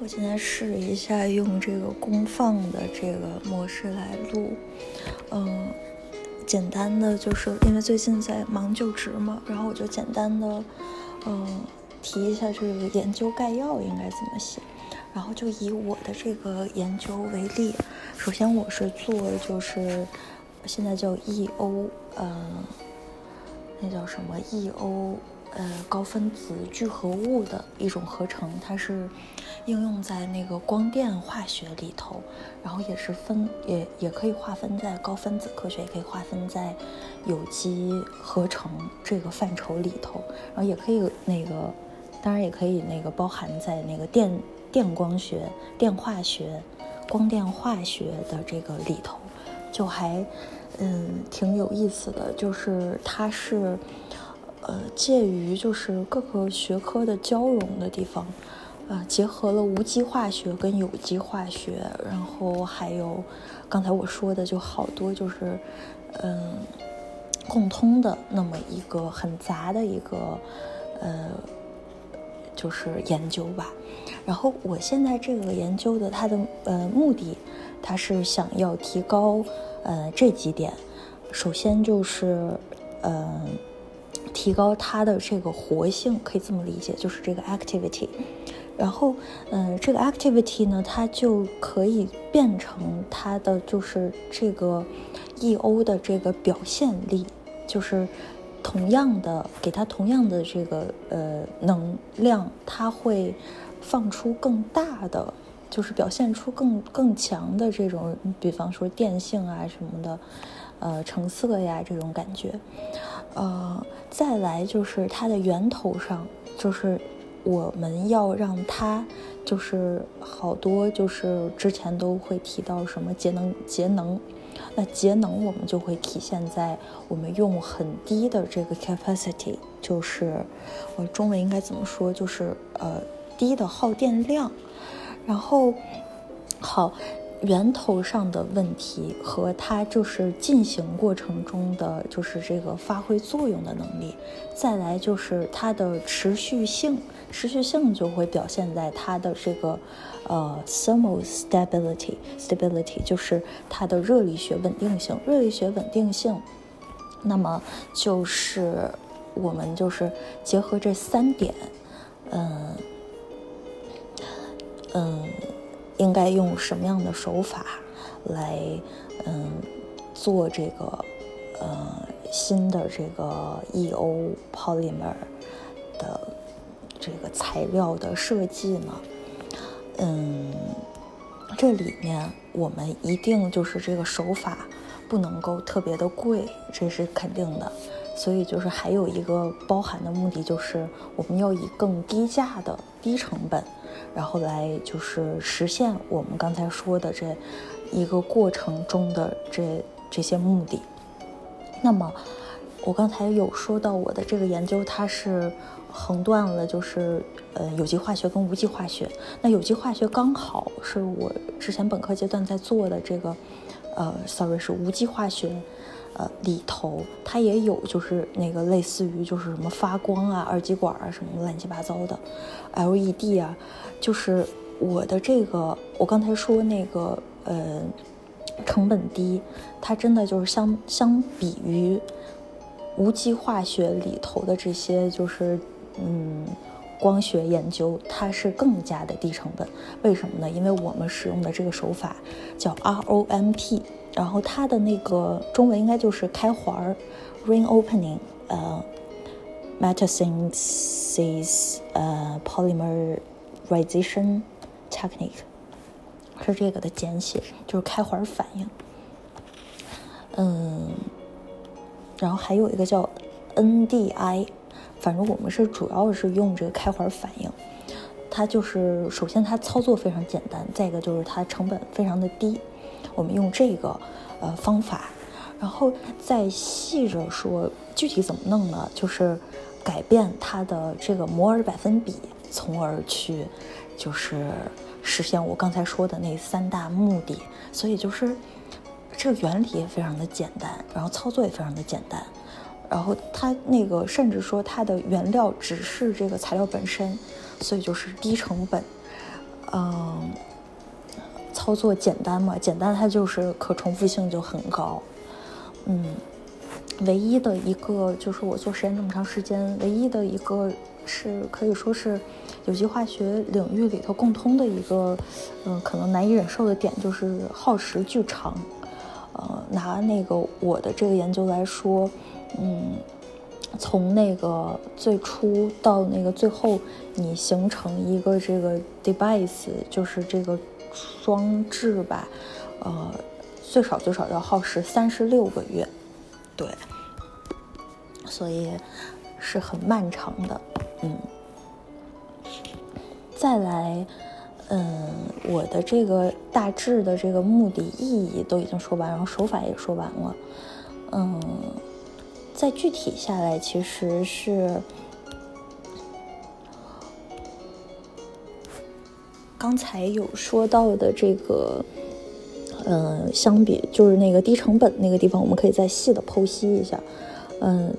我今天试一下用这个功放的这个模式来录，嗯，简单的就是因为最近在忙就职嘛，然后我就简单的嗯提一下这个研究概要应该怎么写，然后就以我的这个研究为例，首先我是做就是现在叫 EO，呃，那叫什么 EO。呃，高分子聚合物的一种合成，它是应用在那个光电化学里头，然后也是分也也可以划分在高分子科学，也可以划分在有机合成这个范畴里头，然后也可以那个，当然也可以那个包含在那个电电光学、电化学、光电化学的这个里头，就还嗯挺有意思的，就是它是。呃，介于就是各个学科的交融的地方，呃，结合了无机化学跟有机化学，然后还有刚才我说的就好多就是嗯共通的那么一个很杂的一个呃就是研究吧。然后我现在这个研究的它的呃目的，它是想要提高呃这几点，首先就是嗯。提高它的这个活性，可以这么理解，就是这个 activity。然后，嗯，这个 activity 呢，它就可以变成它的就是这个 EO 的这个表现力，就是同样的给它同样的这个呃能量，它会放出更大的，就是表现出更更强的这种，比方说电性啊什么的，呃，成色呀这种感觉。呃，再来就是它的源头上，就是我们要让它，就是好多就是之前都会提到什么节能节能，那节能我们就会体现在我们用很低的这个 capacity，就是我中文应该怎么说，就是呃低的耗电量，然后好。源头上的问题和它就是进行过程中的就是这个发挥作用的能力，再来就是它的持续性，持续性就会表现在它的这个呃 thermal stability stability，就是它的热力学稳定性，热力学稳定性。那么就是我们就是结合这三点，嗯嗯。应该用什么样的手法来，嗯，做这个，呃，新的这个 EO polymer 的这个材料的设计呢？嗯，这里面我们一定就是这个手法不能够特别的贵，这是肯定的。所以就是还有一个包含的目的，就是我们要以更低价的低成本。然后来就是实现我们刚才说的这一个过程中的这这些目的。那么我刚才有说到我的这个研究，它是横断了就是呃有机化学跟无机化学。那有机化学刚好是我之前本科阶段在做的这个呃，sorry 是无机化学。呃，里头它也有，就是那个类似于就是什么发光啊、二极管啊什么乱七八糟的，LED 啊，就是我的这个，我刚才说那个呃，成本低，它真的就是相相比于无机化学里头的这些就是嗯光学研究，它是更加的低成本。为什么呢？因为我们使用的这个手法叫 ROMP。然后它的那个中文应该就是开环儿，ring opening，呃，metasynthesis，呃，polymerization technique，是这个的简写，就是开环反应。嗯，然后还有一个叫 NDI，反正我们是主要是用这个开环反应。它就是首先它操作非常简单，再一个就是它成本非常的低。我们用这个呃方法，然后再细着说具体怎么弄呢？就是改变它的这个摩尔百分比，从而去就是实现我刚才说的那三大目的。所以就是这个原理也非常的简单，然后操作也非常的简单。然后它那个甚至说它的原料只是这个材料本身，所以就是低成本。嗯，操作简单嘛，简单它就是可重复性就很高。嗯，唯一的一个就是我做实验这么长时间，唯一的一个是可以说是有机化学领域里头共通的一个，嗯，可能难以忍受的点就是耗时巨长。呃，拿那个我的这个研究来说，嗯，从那个最初到那个最后，你形成一个这个 device，就是这个装置吧，呃，最少最少要耗时三十六个月，对，所以是很漫长的，嗯，再来。嗯，我的这个大致的这个目的意义都已经说完，然后手法也说完了。嗯，再具体下来，其实是刚才有说到的这个，嗯，相比就是那个低成本那个地方，我们可以再细的剖析一下。嗯，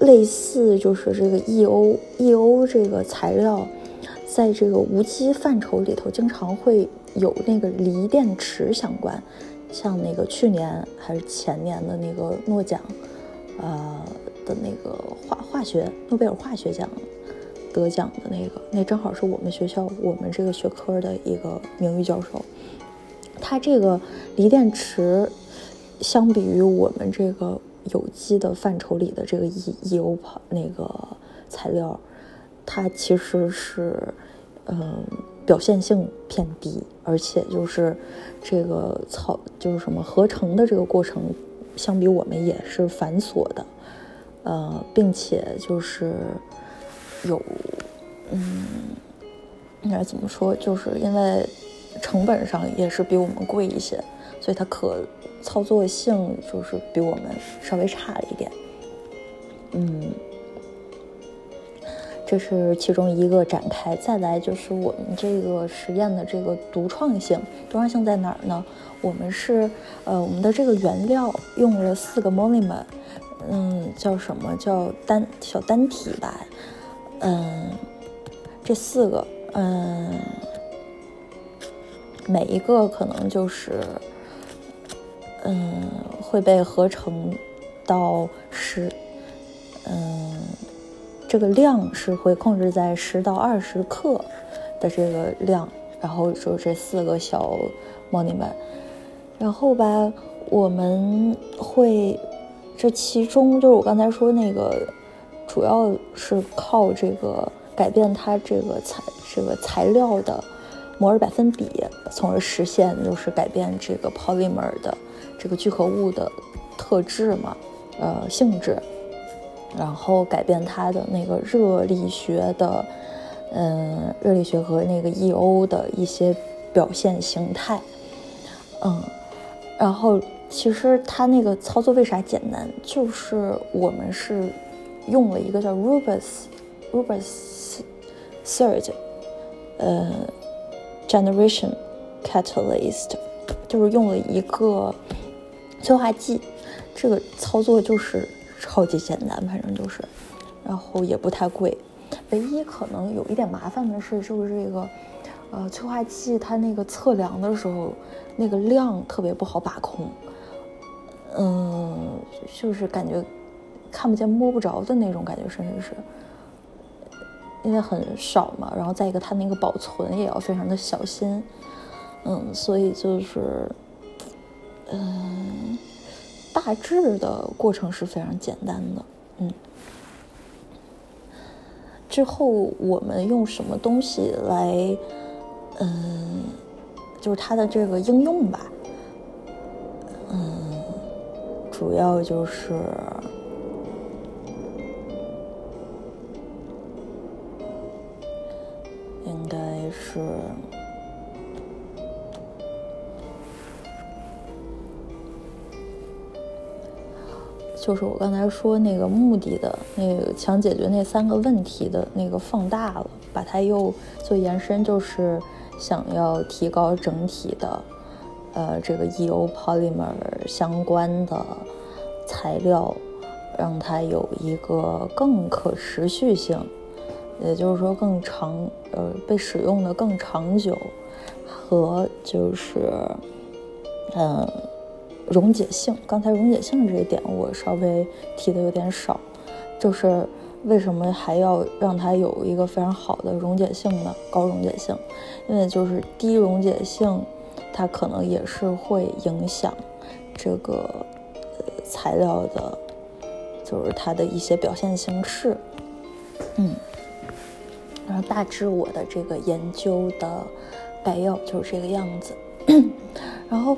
类似就是这个 EO，EO 这个材料。在这个无机范畴里头，经常会有那个锂电池相关，像那个去年还是前年的那个诺奖，呃的那个化化学诺贝尔化学奖得奖的那个，那正好是我们学校我们这个学科的一个名誉教授。他这个锂电池，相比于我们这个有机的范畴里的这个 E E O 那个材料，它其实是。嗯，表现性偏低，而且就是这个操，就是什么合成的这个过程，相比我们也是繁琐的，呃，并且就是有，嗯，应该怎么说？就是因为成本上也是比我们贵一些，所以它可操作性就是比我们稍微差了一点，嗯。这是其中一个展开，再来就是我们这个实验的这个独创性。独创性在哪儿呢？我们是，呃，我们的这个原料用了四个 monomer，嗯，叫什么叫单小单体吧？嗯，这四个，嗯，每一个可能就是，嗯，会被合成到十，嗯。这个量是会控制在十到二十克的这个量，然后就这四个小 monomer，然后吧，我们会这其中就是我刚才说那个，主要是靠这个改变它这个材这个材料的摩尔百分比，从而实现就是改变这个 polymer 的这个聚合物的特质嘛，呃性质。然后改变它的那个热力学的，嗯，热力学和那个 E.O 的一些表现形态，嗯，然后其实它那个操作为啥简单？就是我们是用了一个叫 Rubus Rubus Third，呃，Generation Catalyst，就是用了一个催化剂，这个操作就是。超级简单，反正就是，然后也不太贵。唯一可能有一点麻烦的是，就是这个，呃，催化剂它那个测量的时候，那个量特别不好把控。嗯，就是感觉看不见摸不着的那种感觉，甚至是因为很少嘛。然后再一个，它那个保存也要非常的小心。嗯，所以就是，嗯。大致的过程是非常简单的，嗯。之后我们用什么东西来，嗯，就是它的这个应用吧，嗯，主要就是是。就是我刚才说那个目的的那个想解决那三个问题的那个放大了，把它又做延伸，就是想要提高整体的，呃，这个 EO polymer 相关的材料，让它有一个更可持续性，也就是说更长，呃，被使用的更长久，和就是，嗯，溶解性。刚才溶解性这一点我稍微提的有点少，就是为什么还要让它有一个非常好的溶解性呢？高溶解性，因为就是低溶解性，它可能也是会影响这个材料的，就是它的一些表现形式，嗯。然后大致我的这个研究的概要就是这个样子，然后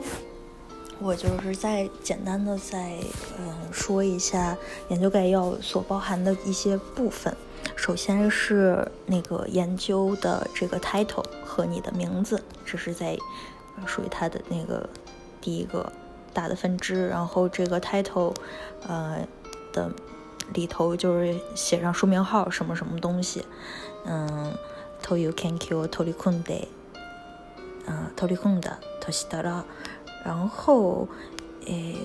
我就是再简单的再嗯说一下研究概要所包含的一些部分。首先是那个研究的这个 title 和你的名字，这是在属于它的那个第一个大的分支。然后这个 title 呃的里头就是写上书名号什么什么东西。嗯という研究を取り組んで、嗯，取り組んだとしたら，然后，诶，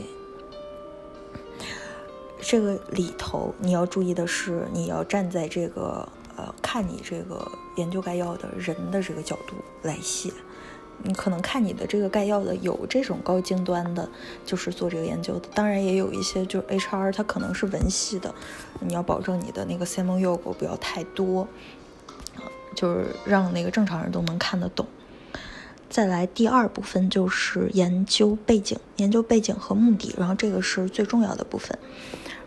这个里头你要注意的是，你要站在这个呃，看你这个研究概要的人的这个角度来写。你可能看你的这个概要的有这种高精端的，就是做这个研究的，当然也有一些就是 HR，它可能是文系的，你要保证你的那个 CM 用语不要太多。 就是让那个正常人都能看得懂。再来第二部分就是研究背景，研究背景和目的，然后这个是最重要的部分，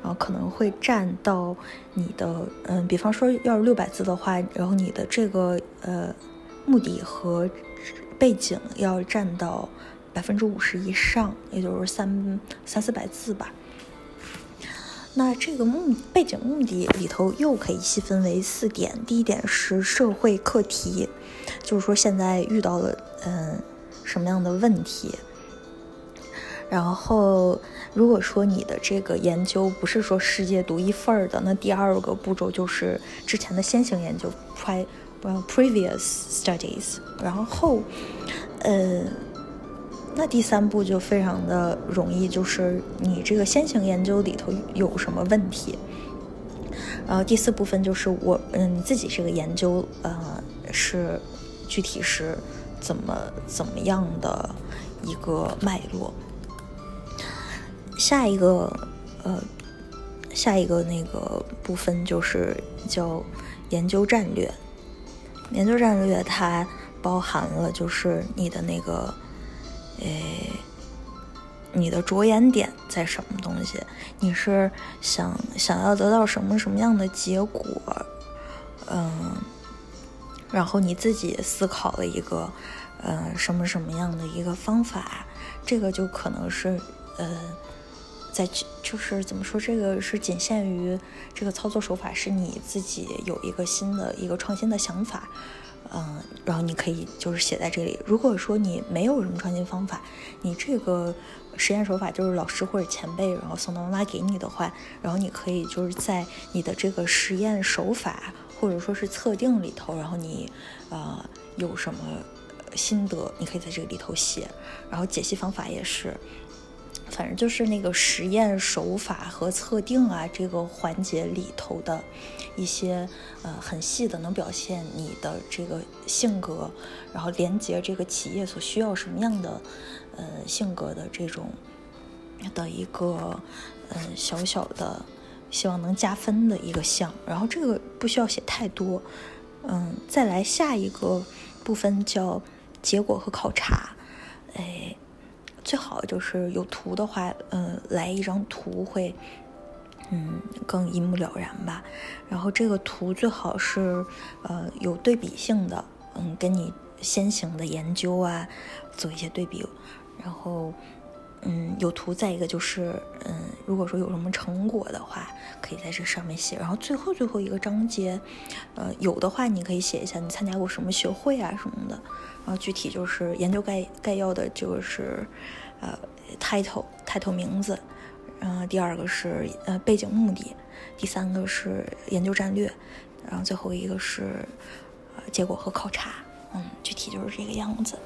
然后可能会占到你的，嗯，比方说要是六百字的话，然后你的这个呃目的和背景要占到百分之五十以上，也就是三三四百字吧。那这个目背景目的里头又可以细分为四点。第一点是社会课题，就是说现在遇到了嗯什么样的问题。然后如果说你的这个研究不是说世界独一份儿的，那第二个步骤就是之前的先行研究 （pre previous studies）。然后，呃。那第三步就非常的容易，就是你这个先行研究里头有什么问题。然后第四部分就是我嗯你自己这个研究呃是具体是怎么怎么样的一个脉络。下一个呃下一个那个部分就是叫研究战略。研究战略它包含了就是你的那个。诶，你的着眼点在什么东西？你是想想要得到什么什么样的结果？嗯，然后你自己思考了一个，呃，什么什么样的一个方法？这个就可能是，呃，在就是怎么说？这个是仅限于这个操作手法，是你自己有一个新的一个创新的想法。嗯，然后你可以就是写在这里。如果说你没有什么创新方法，你这个实验手法就是老师或者前辈然后送到妈妈给你的话，然后你可以就是在你的这个实验手法或者说是测定里头，然后你呃有什么心得，你可以在这个里头写。然后解析方法也是。反正就是那个实验手法和测定啊，这个环节里头的一些呃很细的，能表现你的这个性格，然后连接这个企业所需要什么样的呃性格的这种的一个呃小小的希望能加分的一个项。然后这个不需要写太多，嗯，再来下一个部分叫结果和考察，哎。最好就是有图的话，嗯，来一张图会，嗯，更一目了然吧。然后这个图最好是，呃，有对比性的，嗯，跟你先行的研究啊做一些对比。然后，有图。再一个就是，嗯，如果说有什么成果的话，可以在这上面写。然后最后最后一个章节，呃，有的话你可以写一下你参加过什么学会啊什么的。然后具体就是研究概概要的，就是，呃，title，title 名字，然后第二个是呃背景目的，第三个是研究战略，然后最后一个是呃结果和考察，嗯，具体就是这个样子。